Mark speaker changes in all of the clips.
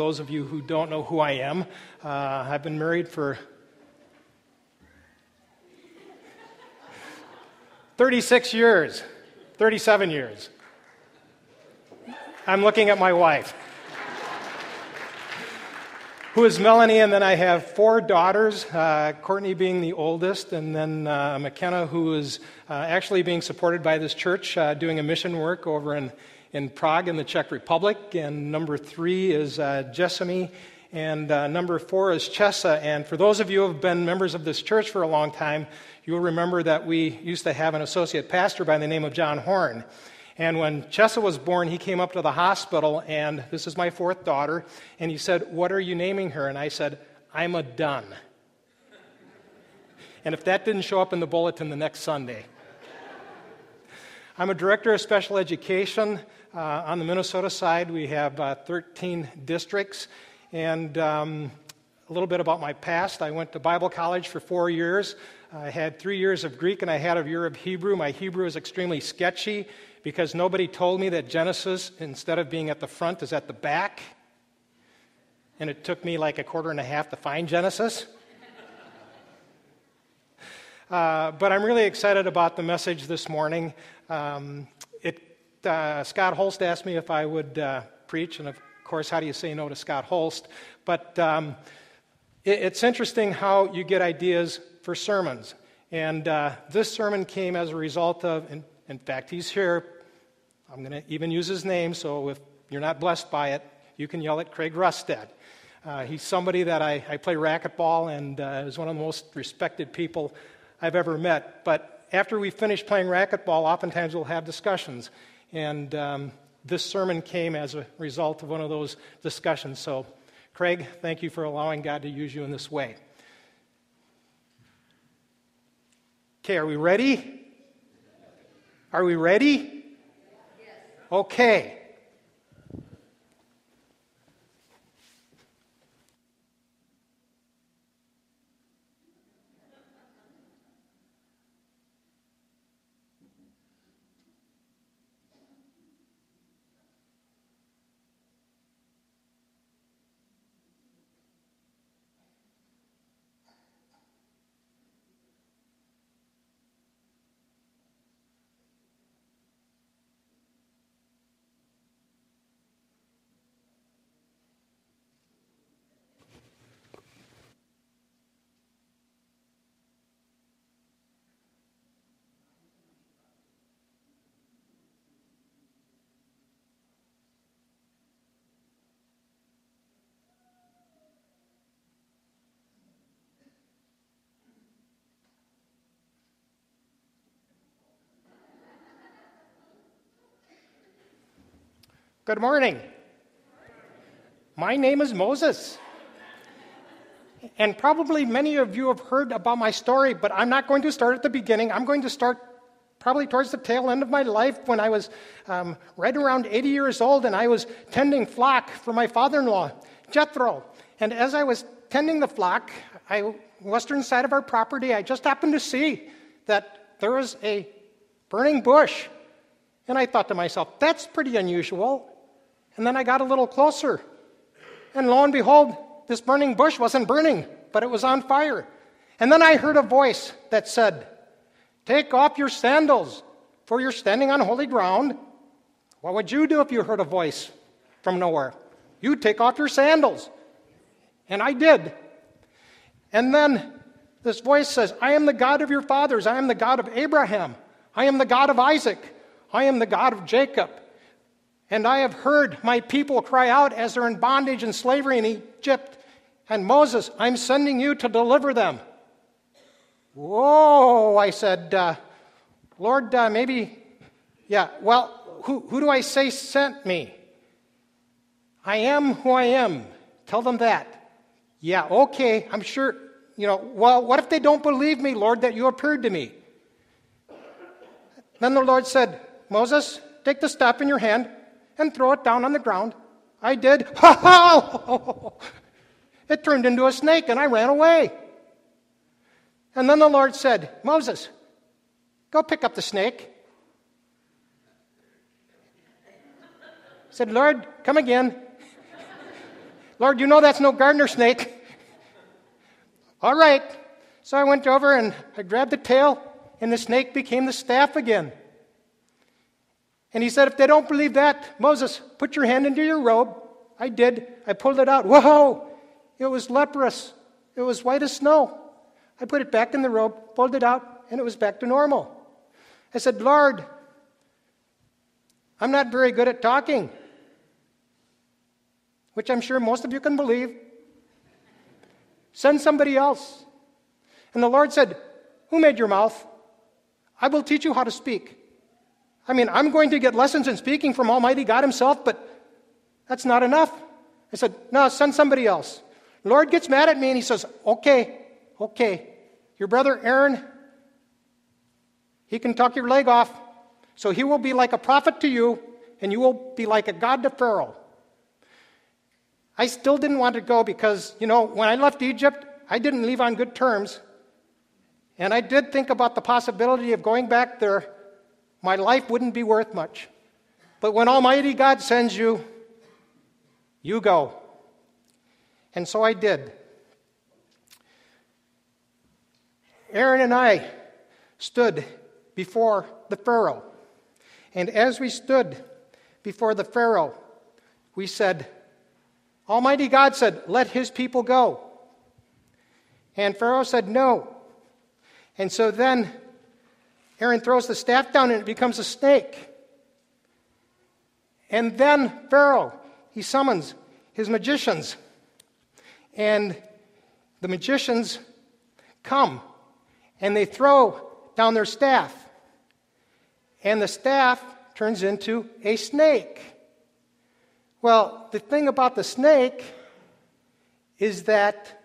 Speaker 1: those of you who don't know who I am, uh, I've been married for 36 years, 37 years. I'm looking at my wife, who is Melanie, and then I have four daughters, uh, Courtney being the oldest, and then uh, McKenna, who is uh, actually being supported by this church, uh, doing a mission work over in in Prague in the Czech Republic. And number three is uh, Jessamy. And uh, number four is Chessa. And for those of you who have been members of this church for a long time, you'll remember that we used to have an associate pastor by the name of John Horn. And when Chessa was born, he came up to the hospital, and this is my fourth daughter, and he said, What are you naming her? And I said, I'm a Dunn. And if that didn't show up in the bulletin the next Sunday, I'm a director of special education. Uh, on the Minnesota side, we have uh, 13 districts. And um, a little bit about my past I went to Bible college for four years. I had three years of Greek and I had a year of Hebrew. My Hebrew is extremely sketchy because nobody told me that Genesis, instead of being at the front, is at the back. And it took me like a quarter and a half to find Genesis. Uh, but I'm really excited about the message this morning. Um, uh, Scott Holst asked me if I would uh, preach, and of course, how do you say no to Scott Holst? But um, it, it's interesting how you get ideas for sermons. And uh, this sermon came as a result of, in, in fact, he's here. I'm going to even use his name, so if you're not blessed by it, you can yell at Craig Rusted. Uh, he's somebody that I, I play racquetball and uh, is one of the most respected people I've ever met. But after we finish playing racquetball, oftentimes we'll have discussions. And um, this sermon came as a result of one of those discussions. So, Craig, thank you for allowing God to use you in this way. Okay, are we ready? Are we ready? Okay. Good morning. My name is Moses. And probably many of you have heard about my story, but I'm not going to start at the beginning. I'm going to start probably towards the tail end of my life when I was um, right around 80 years old and I was tending flock for my father in law, Jethro. And as I was tending the flock, I, western side of our property, I just happened to see that there was a burning bush. And I thought to myself, that's pretty unusual. And then I got a little closer. And lo and behold, this burning bush wasn't burning, but it was on fire. And then I heard a voice that said, Take off your sandals, for you're standing on holy ground. What would you do if you heard a voice from nowhere? You'd take off your sandals. And I did. And then this voice says, I am the God of your fathers. I am the God of Abraham. I am the God of Isaac. I am the God of Jacob. And I have heard my people cry out as they're in bondage and slavery in Egypt. And Moses, I'm sending you to deliver them. Whoa, I said, uh, Lord, uh, maybe, yeah, well, who, who do I say sent me? I am who I am. Tell them that. Yeah, okay, I'm sure, you know, well, what if they don't believe me, Lord, that you appeared to me? Then the Lord said, Moses, take the staff in your hand and throw it down on the ground. I did. It turned into a snake and I ran away. And then the Lord said, Moses, go pick up the snake. I said, Lord, come again. Lord, you know that's no gardener snake. All right. So I went over and I grabbed the tail, and the snake became the staff again. And he said, If they don't believe that, Moses, put your hand into your robe. I did. I pulled it out. Whoa! It was leprous. It was white as snow. I put it back in the robe, pulled it out, and it was back to normal. I said, Lord, I'm not very good at talking, which I'm sure most of you can believe. Send somebody else. And the Lord said, Who made your mouth? I will teach you how to speak. I mean, I'm going to get lessons in speaking from Almighty God Himself, but that's not enough. I said, No, send somebody else. Lord gets mad at me and He says, Okay, okay. Your brother Aaron, he can talk your leg off. So he will be like a prophet to you, and you will be like a god to Pharaoh. I still didn't want to go because, you know, when I left Egypt, I didn't leave on good terms. And I did think about the possibility of going back there. My life wouldn't be worth much. But when Almighty God sends you, you go. And so I did. Aaron and I stood before the Pharaoh. And as we stood before the Pharaoh, we said, Almighty God said, Let his people go. And Pharaoh said, No. And so then Aaron throws the staff down and it becomes a snake. And then Pharaoh, he summons his magicians. And the magicians come and they throw down their staff. And the staff turns into a snake. Well, the thing about the snake is that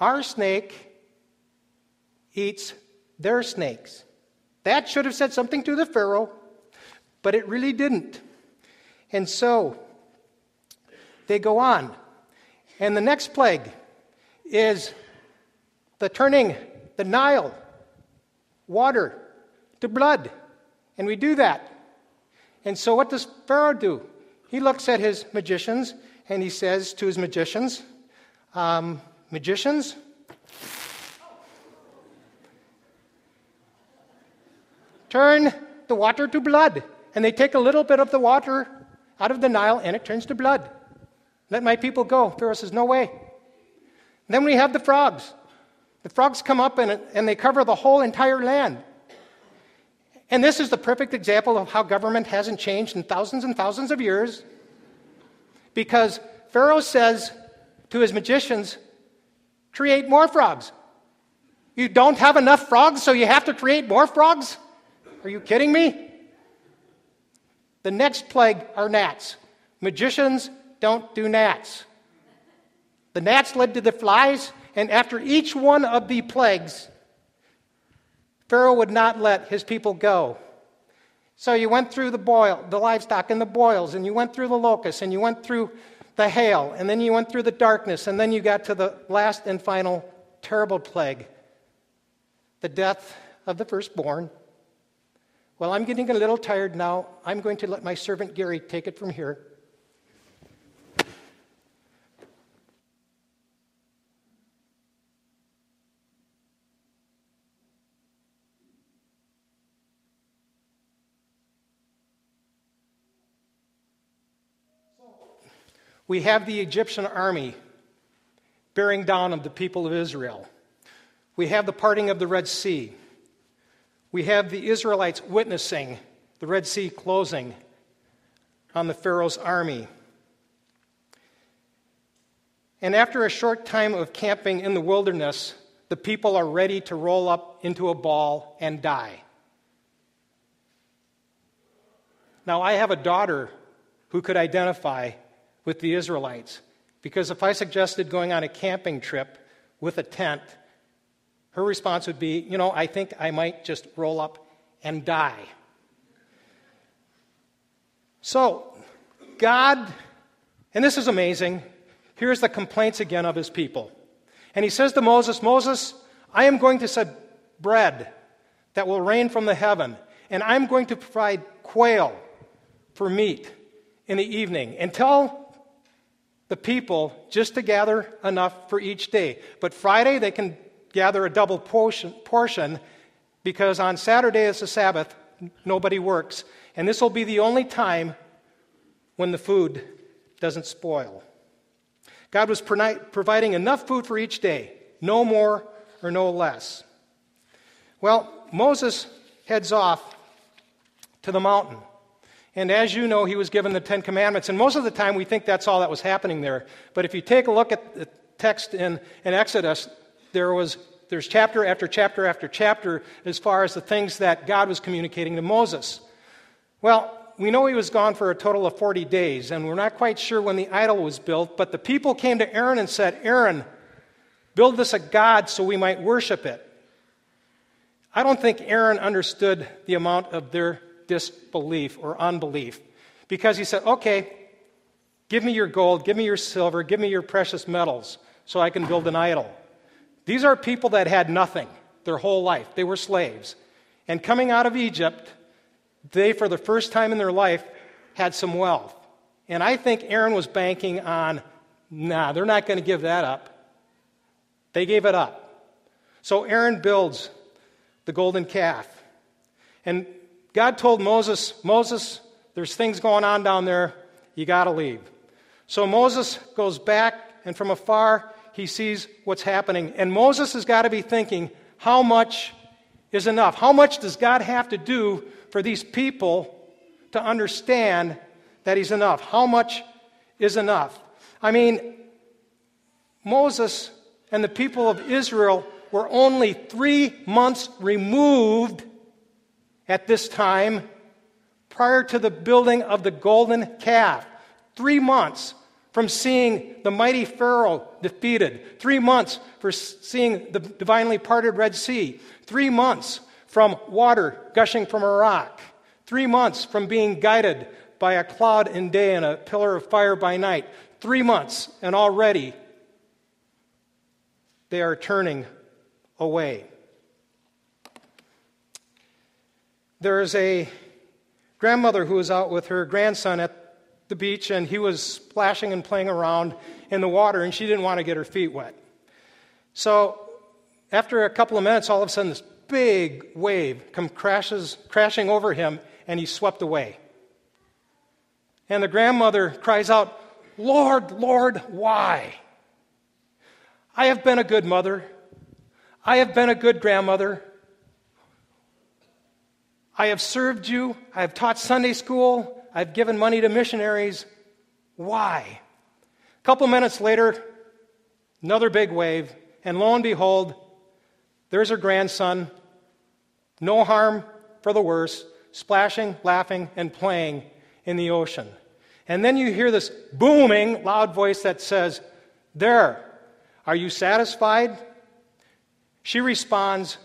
Speaker 1: our snake eats their snakes. That should have said something to the Pharaoh, but it really didn't. And so they go on. And the next plague is the turning the Nile water to blood. And we do that. And so what does Pharaoh do? He looks at his magicians and he says to his magicians, um, Magicians, turn the water to blood. And they take a little bit of the water out of the Nile and it turns to blood. Let my people go. Pharaoh says, No way. Then we have the frogs. The frogs come up and, and they cover the whole entire land. And this is the perfect example of how government hasn't changed in thousands and thousands of years. Because Pharaoh says to his magicians, create more frogs. You don't have enough frogs, so you have to create more frogs? Are you kidding me? The next plague are gnats. Magicians don't do gnats. The gnats led to the flies, and after each one of the plagues, Pharaoh would not let his people go. So you went through the boil, the livestock and the boils, and you went through the locusts, and you went through the hail, and then you went through the darkness, and then you got to the last and final terrible plague the death of the firstborn. Well, I'm getting a little tired now. I'm going to let my servant Gary take it from here. we have the Egyptian army bearing down on the people of Israel. We have the parting of the Red Sea. We have the Israelites witnessing the Red Sea closing on the Pharaoh's army. And after a short time of camping in the wilderness, the people are ready to roll up into a ball and die. Now, I have a daughter who could identify with the Israelites. Because if I suggested going on a camping trip with a tent, her response would be, You know, I think I might just roll up and die. So, God, and this is amazing, here's the complaints again of his people. And he says to Moses, Moses, I am going to set bread that will rain from the heaven, and I'm going to provide quail for meat in the evening. And tell the people just to gather enough for each day. But Friday, they can gather a double portion, because on Saturday is the Sabbath, nobody works. And this will be the only time when the food doesn't spoil. God was providing enough food for each day, no more or no less. Well, Moses heads off to the mountain. And as you know, he was given the Ten Commandments. And most of the time, we think that's all that was happening there. But if you take a look at the text in, in Exodus, there was there's chapter after chapter after chapter as far as the things that God was communicating to Moses. Well, we know he was gone for a total of 40 days, and we're not quite sure when the idol was built, but the people came to Aaron and said, Aaron, build us a god so we might worship it. I don't think Aaron understood the amount of their disbelief or unbelief because he said, Okay, give me your gold, give me your silver, give me your precious metals so I can build an idol. These are people that had nothing their whole life, they were slaves. And coming out of Egypt, they, for the first time in their life, had some wealth. And I think Aaron was banking on, nah, they're not going to give that up. They gave it up. So Aaron builds the golden calf. And God told Moses, Moses, there's things going on down there. You got to leave. So Moses goes back, and from afar, he sees what's happening. And Moses has got to be thinking, how much is enough? How much does God have to do for these people to understand that He's enough. How much is enough? I mean, Moses and the people of Israel were only three months removed at this time prior to the building of the golden calf. Three months from seeing the mighty Pharaoh defeated, three months for seeing the divinely parted Red Sea, three months from water gushing from a rock, three months from being guided by a cloud in day and a pillar of fire by night, three months, and already they are turning away. There is a grandmother who was out with her grandson at the beach, and he was splashing and playing around in the water, and she didn't want to get her feet wet. So, after a couple of minutes, all of a sudden, this big wave come crashes, crashing over him, and he's swept away. And the grandmother cries out, Lord, Lord, why? I have been a good mother. I have been a good grandmother. I have served you. I have taught Sunday school. I've given money to missionaries. Why? A couple minutes later, another big wave, and lo and behold, there's her grandson, no harm for the worse, splashing, laughing, and playing in the ocean. And then you hear this booming, loud voice that says, There, are you satisfied? She responds,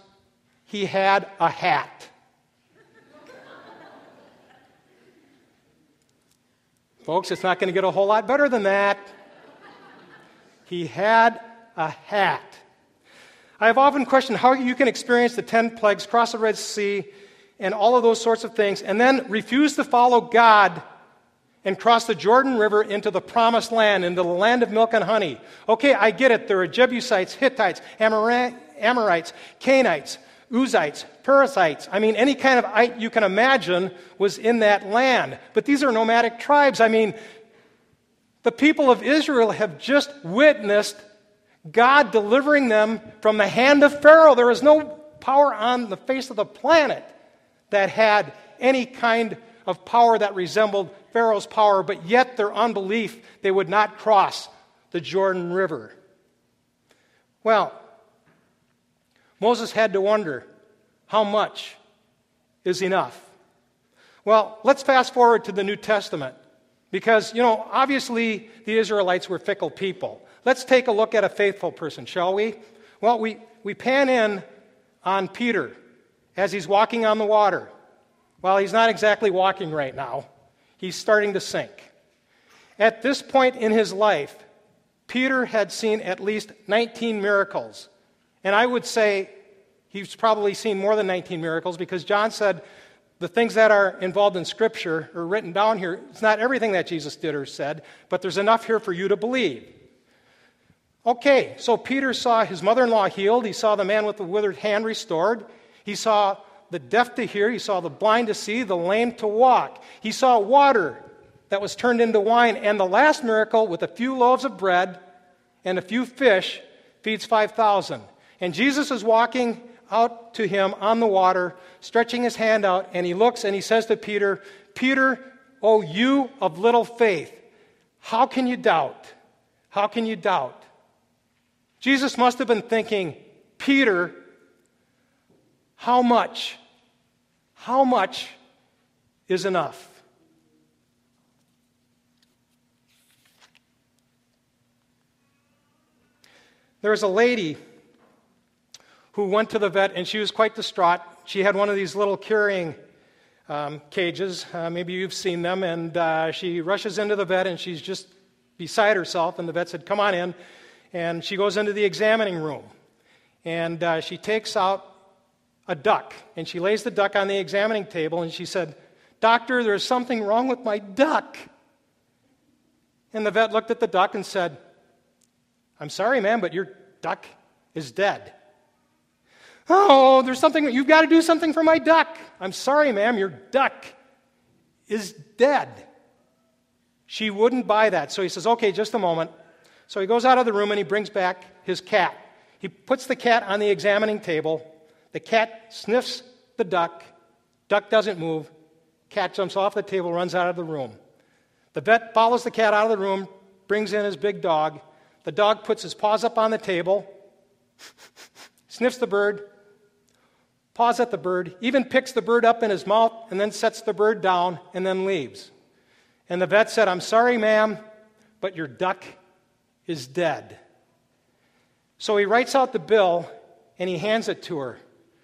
Speaker 1: He had a hat. Folks, it's not going to get a whole lot better than that. He had a hat. I have often questioned how you can experience the 10 plagues, cross the Red Sea, and all of those sorts of things, and then refuse to follow God and cross the Jordan River into the promised land, into the land of milk and honey. Okay, I get it. There are Jebusites, Hittites, Amorites, Canaanites, Uzzites, Perizzites. I mean, any kind of ite you can imagine was in that land. But these are nomadic tribes. I mean, the people of Israel have just witnessed God delivering them from the hand of Pharaoh. There is no power on the face of the planet that had any kind of power that resembled Pharaoh's power, but yet their unbelief, they would not cross the Jordan River. Well, Moses had to wonder how much is enough? Well, let's fast forward to the New Testament because, you know, obviously the Israelites were fickle people. Let's take a look at a faithful person, shall we? Well, we, we pan in on Peter as he's walking on the water. Well, he's not exactly walking right now, he's starting to sink. At this point in his life, Peter had seen at least 19 miracles. And I would say he's probably seen more than 19 miracles because John said the things that are involved in Scripture are written down here. It's not everything that Jesus did or said, but there's enough here for you to believe. Okay, so Peter saw his mother in law healed. He saw the man with the withered hand restored. He saw the deaf to hear. He saw the blind to see, the lame to walk. He saw water that was turned into wine. And the last miracle, with a few loaves of bread and a few fish, feeds 5,000. And Jesus is walking out to him on the water, stretching his hand out, and he looks and he says to Peter, Peter, oh, you of little faith, how can you doubt? How can you doubt? Jesus must have been thinking, Peter, how much? How much is enough? There was a lady who went to the vet and she was quite distraught. She had one of these little carrying um, cages. Uh, maybe you've seen them. And uh, she rushes into the vet and she's just beside herself. And the vet said, Come on in. And she goes into the examining room. And uh, she takes out a duck. And she lays the duck on the examining table. And she said, Doctor, there's something wrong with my duck. And the vet looked at the duck and said, I'm sorry, ma'am, but your duck is dead. Oh, there's something, you've got to do something for my duck. I'm sorry, ma'am, your duck is dead. She wouldn't buy that. So he says, okay, just a moment. So he goes out of the room and he brings back his cat. He puts the cat on the examining table. The cat sniffs the duck. Duck doesn't move. Cat jumps off the table, runs out of the room. The vet follows the cat out of the room, brings in his big dog. The dog puts his paws up on the table, sniffs the bird, paws at the bird, even picks the bird up in his mouth, and then sets the bird down and then leaves. And the vet said, I'm sorry, ma'am, but your duck is dead. So he writes out the bill and he hands it to her.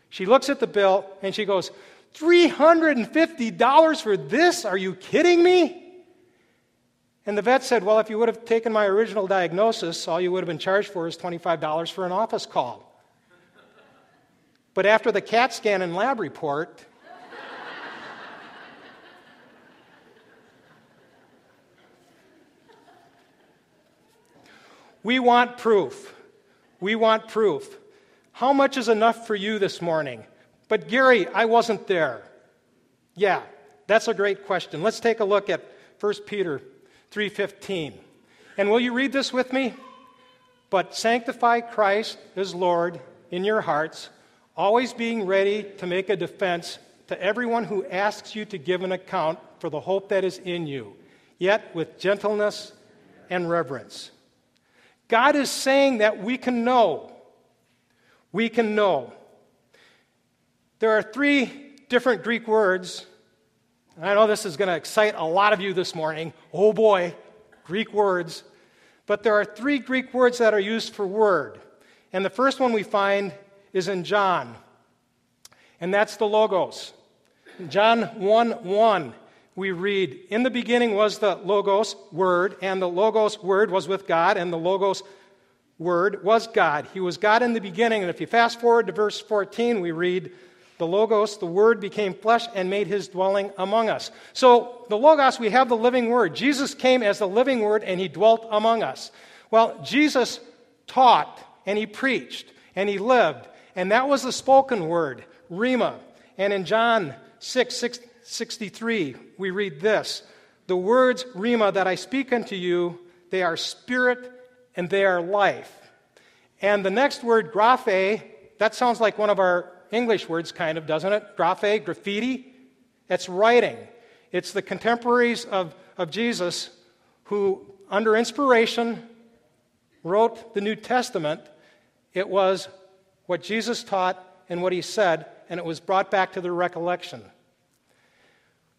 Speaker 1: She looks at the bill and she goes, $350 for this? Are you kidding me? And the vet said, Well, if you would have taken my original diagnosis, all you would have been charged for is $25 for an office call. But after the CAT scan and lab report, we want proof. We want proof. How much is enough for you this morning? But Gary, I wasn't there. Yeah, that's a great question. Let's take a look at 1 Peter 3:15. And will you read this with me? But sanctify Christ as Lord in your hearts always being ready to make a defense to everyone who asks you to give an account for the hope that is in you, yet with gentleness and reverence. God is saying that we can know. We can know. There are three different Greek words. And I know this is going to excite a lot of you this morning. Oh boy, Greek words. But there are three Greek words that are used for word. And the first one we find is in John, and that's the Logos. John 1 1, we read, In the beginning was the Logos Word, and the Logos Word was with God, and the Logos Word was God. He was God in the beginning. And if you fast forward to verse 14, we read, the Logos, the Word, became flesh and made his dwelling among us. So, the Logos, we have the living Word. Jesus came as the living Word and he dwelt among us. Well, Jesus taught and he preached and he lived and that was the spoken word, rhema. And in John 6, 6 63, we read this The words, rhema, that I speak unto you, they are spirit and they are life. And the next word, graphe, that sounds like one of our English words, kind of, doesn't it? Graphe, graffiti. It's writing. It's the contemporaries of, of Jesus who, under inspiration, wrote the New Testament. It was what Jesus taught and what he said, and it was brought back to their recollection.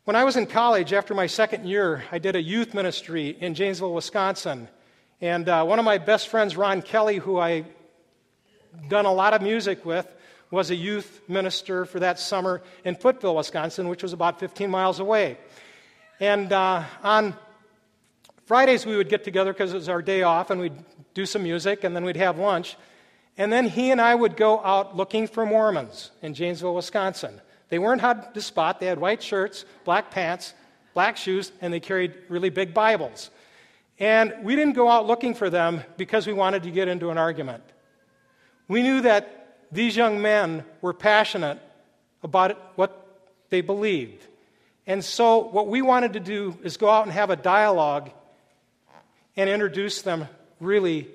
Speaker 1: When I was in college, after my second year, I did a youth ministry in Janesville, Wisconsin. And uh, one of my best friends, Ron Kelly, who I done a lot of music with, was a youth minister for that summer in Footville, Wisconsin, which was about 15 miles away. And uh, on Fridays, we would get together because it was our day off, and we'd do some music, and then we'd have lunch. And then he and I would go out looking for Mormons in Janesville, Wisconsin. They weren't hard to spot. They had white shirts, black pants, black shoes, and they carried really big Bibles. And we didn't go out looking for them because we wanted to get into an argument. We knew that these young men were passionate about what they believed. And so, what we wanted to do is go out and have a dialogue and introduce them really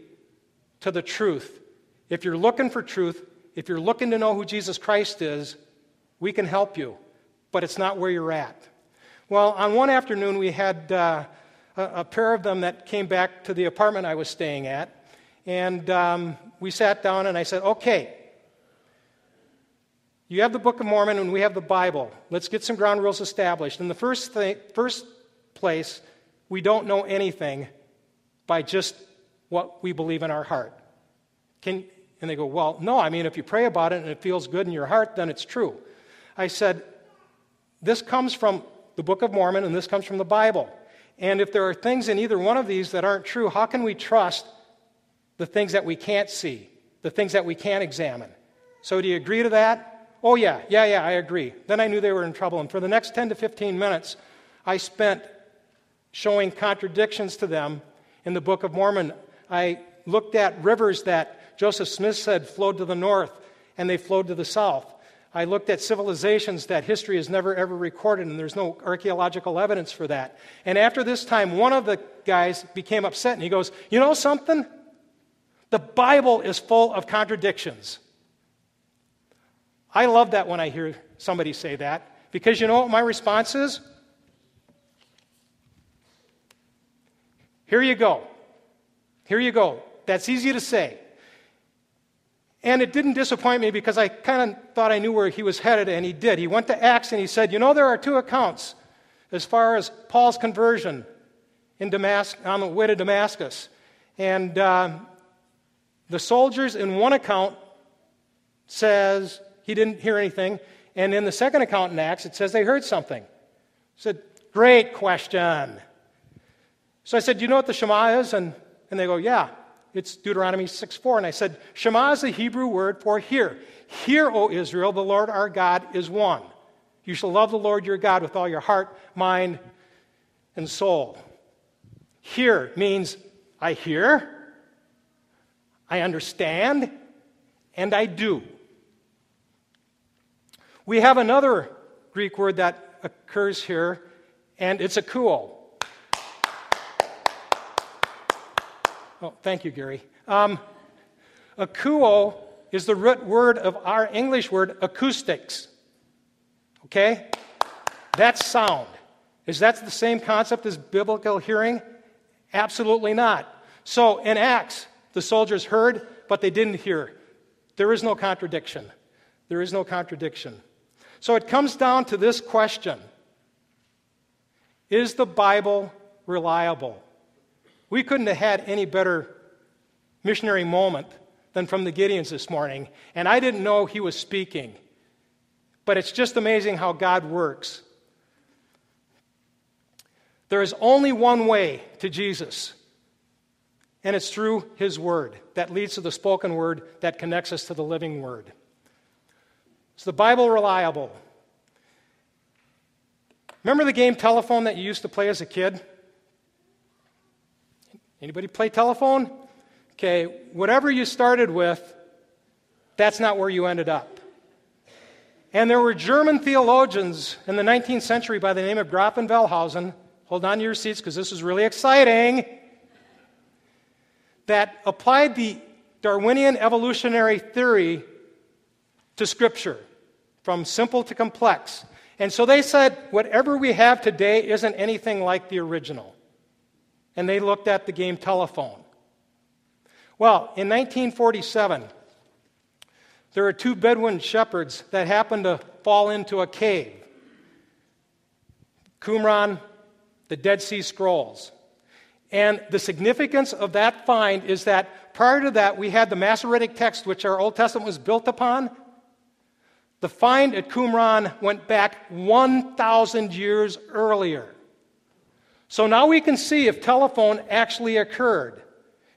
Speaker 1: to the truth. If you're looking for truth, if you're looking to know who Jesus Christ is, we can help you, but it's not where you're at. Well, on one afternoon, we had uh, a, a, pair of them that came back to the apartment I was staying at, and um, we sat down and I said, Okay, you have the Book of Mormon and we have the Bible. Let's get some ground rules established. In the first, thing, first place, we don't know anything by just what we believe in our heart. Can, and they go, Well, no, I mean, if you pray about it and it feels good in your heart, then it's true. I said, This comes from the Book of Mormon and this comes from the Bible. And if there are things in either one of these that aren't true, how can we trust the things that we can't see, the things that we can't examine? So, do you agree to that? Oh, yeah, yeah, yeah, I agree. Then I knew they were in trouble. And for the next 10 to 15 minutes, I spent showing contradictions to them in the Book of Mormon. I looked at rivers that Joseph Smith said flowed to the north and they flowed to the south. I looked at civilizations that history has never ever recorded, and there's no archaeological evidence for that. And after this time, one of the guys became upset and he goes, You know something? The Bible is full of contradictions. I love that when I hear somebody say that because you know what my response is? Here you go. Here you go. That's easy to say. And it didn't disappoint me because I kind of thought I knew where he was headed, and he did. He went to Acts and he said, You know, there are two accounts as far as Paul's conversion in Damascus, on the way to Damascus. And uh, the soldiers in one account says he didn't hear anything. And in the second account in Acts, it says they heard something. I said, Great question. So I said, Do you know what the Shema is? And, and they go, Yeah, it's Deuteronomy 6 4. And I said, Shema is the Hebrew word for hear. Hear, O Israel, the Lord our God is one. You shall love the Lord your God with all your heart, mind, and soul. Hear means I hear, I understand, and I do. We have another Greek word that occurs here, and it's akouo. Oh, thank you, Gary. Um, akouo is the root word of our English word acoustics. Okay? That's sound. Is that the same concept as biblical hearing? Absolutely not. So in Acts, the soldiers heard, but they didn't hear. There is no contradiction. There is no contradiction. So it comes down to this question Is the Bible reliable? We couldn't have had any better missionary moment than from the Gideons this morning, and I didn't know he was speaking. But it's just amazing how God works. There is only one way to Jesus, and it's through His Word that leads to the spoken Word that connects us to the living Word. Is the Bible reliable? Remember the game telephone that you used to play as a kid? Anybody play telephone? Okay, whatever you started with, that's not where you ended up. And there were German theologians in the 19th century by the name of Graf and Wellhausen. Hold on to your seats because this is really exciting. That applied the Darwinian evolutionary theory to Scripture, from simple to complex. And so they said, whatever we have today isn't anything like the original. And they looked at the game telephone. Well, in 1947, there were two Bedouin shepherds that happened to fall into a cave. Qumran, the Dead Sea Scrolls. And the significance of that find is that prior to that, we had the Masoretic text, which our Old Testament was built upon, the find at Qumran went back 1,000 years earlier. So now we can see if telephone actually occurred.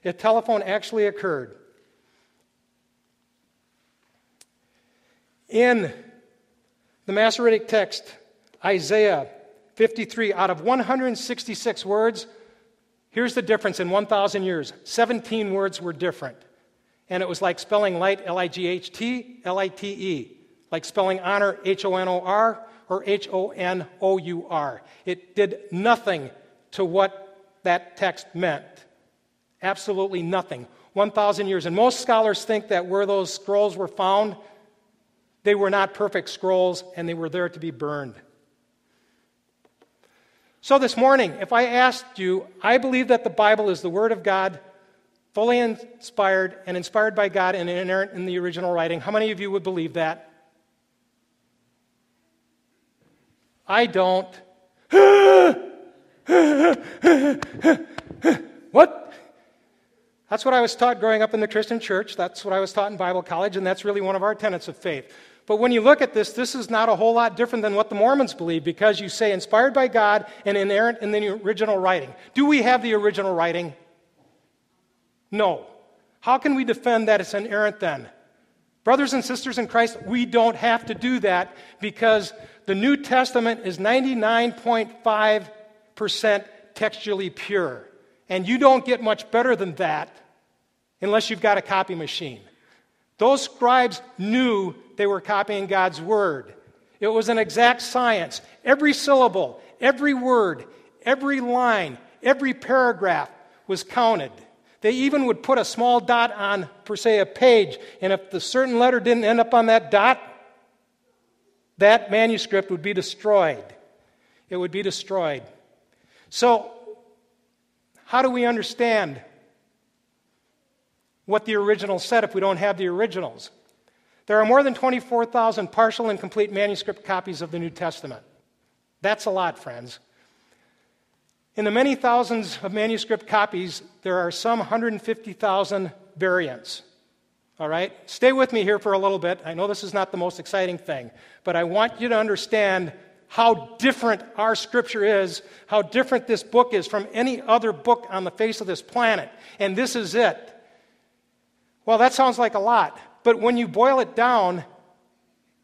Speaker 1: If telephone actually occurred. In The Masoretic text, Isaiah 53, out of 166 words, here's the difference in 1,000 years 17 words were different. And it was like spelling light, L I G H T, L I T E, like spelling honor, H O N O R, or H O N O U R. It did nothing to what that text meant. Absolutely nothing. 1,000 years. And most scholars think that where those scrolls were found, they were not perfect scrolls and they were there to be burned. So, this morning, if I asked you, I believe that the Bible is the Word of God, fully inspired and inspired by God and inerrant in the original writing, how many of you would believe that? I don't. what? That's what I was taught growing up in the Christian church. That's what I was taught in Bible college, and that's really one of our tenets of faith. But when you look at this, this is not a whole lot different than what the Mormons believe because you say inspired by God and inerrant in the original writing. Do we have the original writing? No. How can we defend that it's inerrant then? Brothers and sisters in Christ, we don't have to do that because the New Testament is 99.5% textually pure. And you don't get much better than that unless you've got a copy machine. Those scribes knew they were copying God's word. It was an exact science. Every syllable, every word, every line, every paragraph was counted. They even would put a small dot on, per se, a page, and if the certain letter didn't end up on that dot, that manuscript would be destroyed. It would be destroyed. So, how do we understand what the original said if we don't have the originals? There are more than 24,000 partial and complete manuscript copies of the New Testament. That's a lot, friends. In the many thousands of manuscript copies, there are some 150,000 variants. All right? Stay with me here for a little bit. I know this is not the most exciting thing, but I want you to understand how different our scripture is, how different this book is from any other book on the face of this planet. And this is it. Well, that sounds like a lot, but when you boil it down,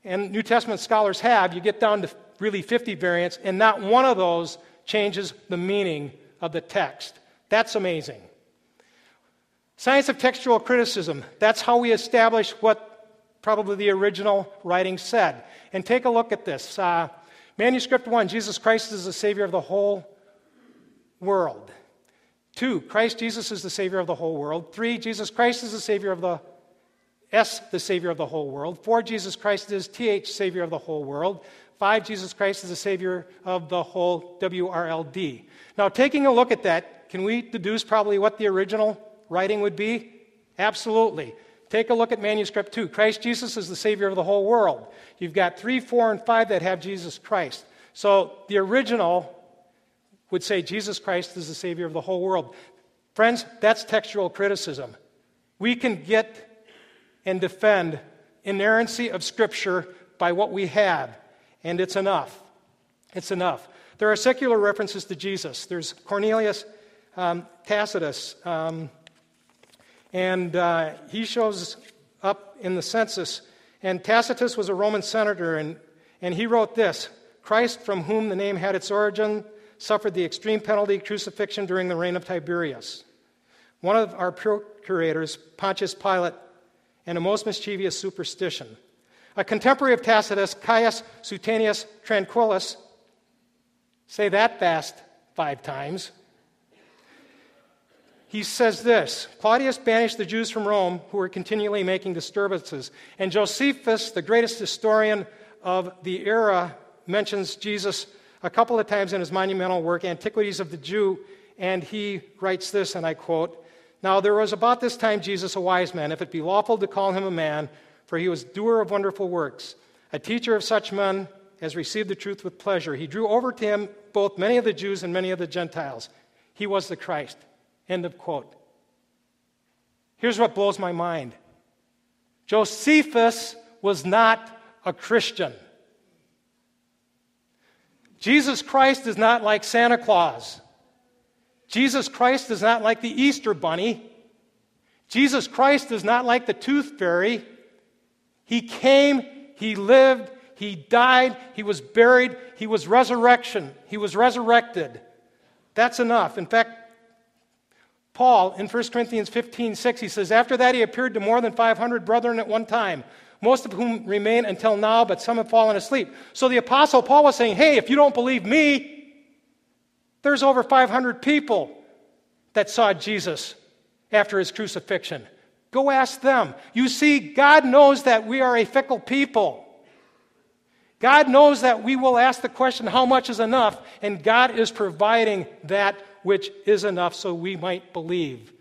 Speaker 1: and New Testament scholars have, you get down to really 50 variants, and not one of those changes the meaning of the text. That's amazing. Science of textual criticism, that's how we establish what probably the original writing said. And take a look at this. Uh, Manuscript 1 Jesus Christ is the Savior of the whole world. 2 Christ Jesus is the Savior of the whole world. 3 Jesus Christ is the Savior of the S, the Savior of the whole world. 4 Jesus Christ is TH, Savior of the whole world. 5 Jesus Christ is the Savior of the whole WRLD. Now, taking a look at that, can we deduce probably what the original writing would be? Absolutely. Take a look at manuscript 2. Christ Jesus is the Savior of the whole world. You've got 3, 4, and 5 that have Jesus Christ. So the original would say Jesus Christ is the Savior of the whole world. Friends, that's textual criticism. We can get and defend inerrancy of Scripture by what we have, and it's enough. It's enough. There are secular references to Jesus. There's Cornelius um, Tacitus. Um, and uh, he shows up in the census. And Tacitus was a Roman senator, and, and he wrote this Christ, from whom the name had its origin, suffered the extreme penalty, crucifixion, during the reign of Tiberius. One of our procurators, Pontius Pilate, and a most mischievous superstition. A contemporary of Tacitus, Caius Suetonius Tranquillus, say that fast five times, he says this Claudius banished the Jews from Rome who were continually making disturbances. And Josephus, the greatest historian of the era, mentions Jesus a couple of times in his monumental work, Antiquities of the Jew, and he writes this, and I quote Now there was about this time Jesus a wise man, if it be lawful to call him a man, for he was doer of wonderful works, a teacher of such men as received the truth with pleasure. He drew over to him both many of the Jews and many of the Gentiles. He was the Christ. End of quote. Here's what blows my mind Josephus was not a Christian. Jesus Christ is not like Santa Claus. Jesus Christ is not like the Easter Bunny. Jesus Christ is not like the Tooth Fairy. He came, He lived, He died, he was buried, he was resurrection, he was resurrected. That's enough. In fact, Paul in 1 Corinthians 15, 6, he says, After that he appeared to more than 500 brethren at one time, most of whom remain until now, but some have fallen asleep. So the apostle Paul was saying, Hey, if you don't believe me, there's over 500 people that saw Jesus after his crucifixion. Go ask them. You see, God knows that we are a fickle people. God knows that we will ask the question, How much is enough? And God is providing that which is enough so we might believe.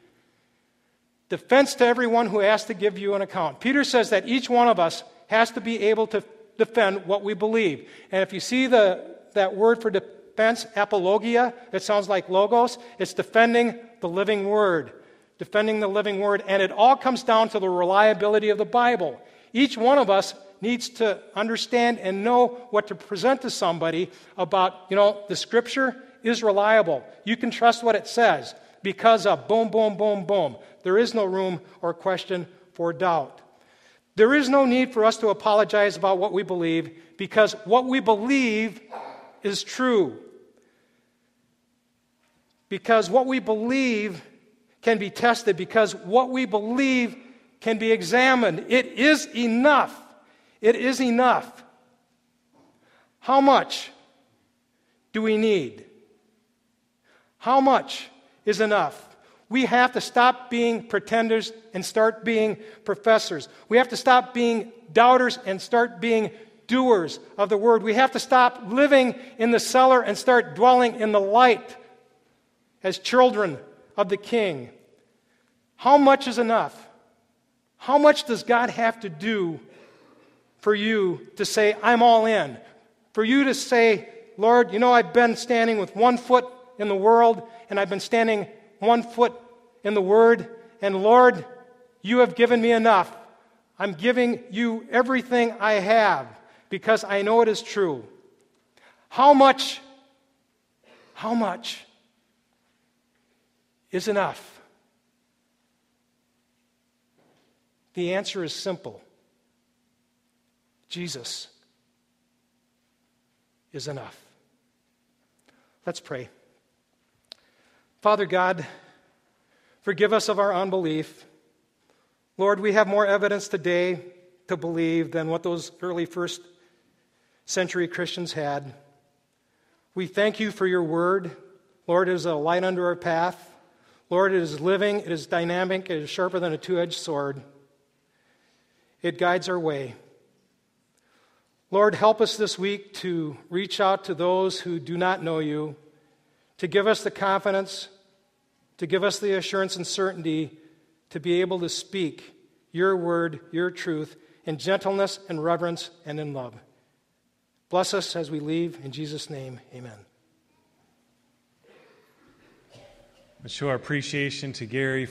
Speaker 1: Defense to everyone who has to give you an account. Peter says that each one of us has to be able to defend what we believe. And if you see the, that word for defense, apologia, it sounds like logos, it's defending the living word defending the living word, and it all comes down to the reliability of the Bible. Each one of us needs to understand and know what to present to somebody about, you know, the scripture is reliable. You can trust what it says because of boom, boom, boom, boom. There is no room or question for doubt. There is no need for us to apologize about what we believe because what we believe is true. Because what we believe can be tested because what we believe can be examined. It is enough. It is enough. How much do we need? How much is enough? We have to stop being pretenders and start being professors. We have to stop being doubters and start being doers of the word. We have to stop living in the cellar and start dwelling in the light as children of the king. How much is enough? How much does God have to do for you to say, I'm all in? For you to say, Lord, you know, I've been standing with one foot in the world and I've been standing one foot in the Word, and Lord, you have given me enough. I'm giving you everything I have because I know it is true. How much, how much is enough? The answer is simple Jesus is enough. Let's pray. Father God, forgive us of our unbelief. Lord, we have more evidence today to believe than what those early first century Christians had. We thank you for your word. Lord, it is a light under our path. Lord, it is living, it is dynamic, it is sharper than a two edged sword. It guides our way. Lord, help us this week to reach out to those who do not know you, to give us the confidence, to give us the assurance and certainty to be able to speak your word, your truth, in gentleness and reverence and in love. Bless us as we leave. In Jesus' name, amen.
Speaker 2: I show our appreciation to Gary.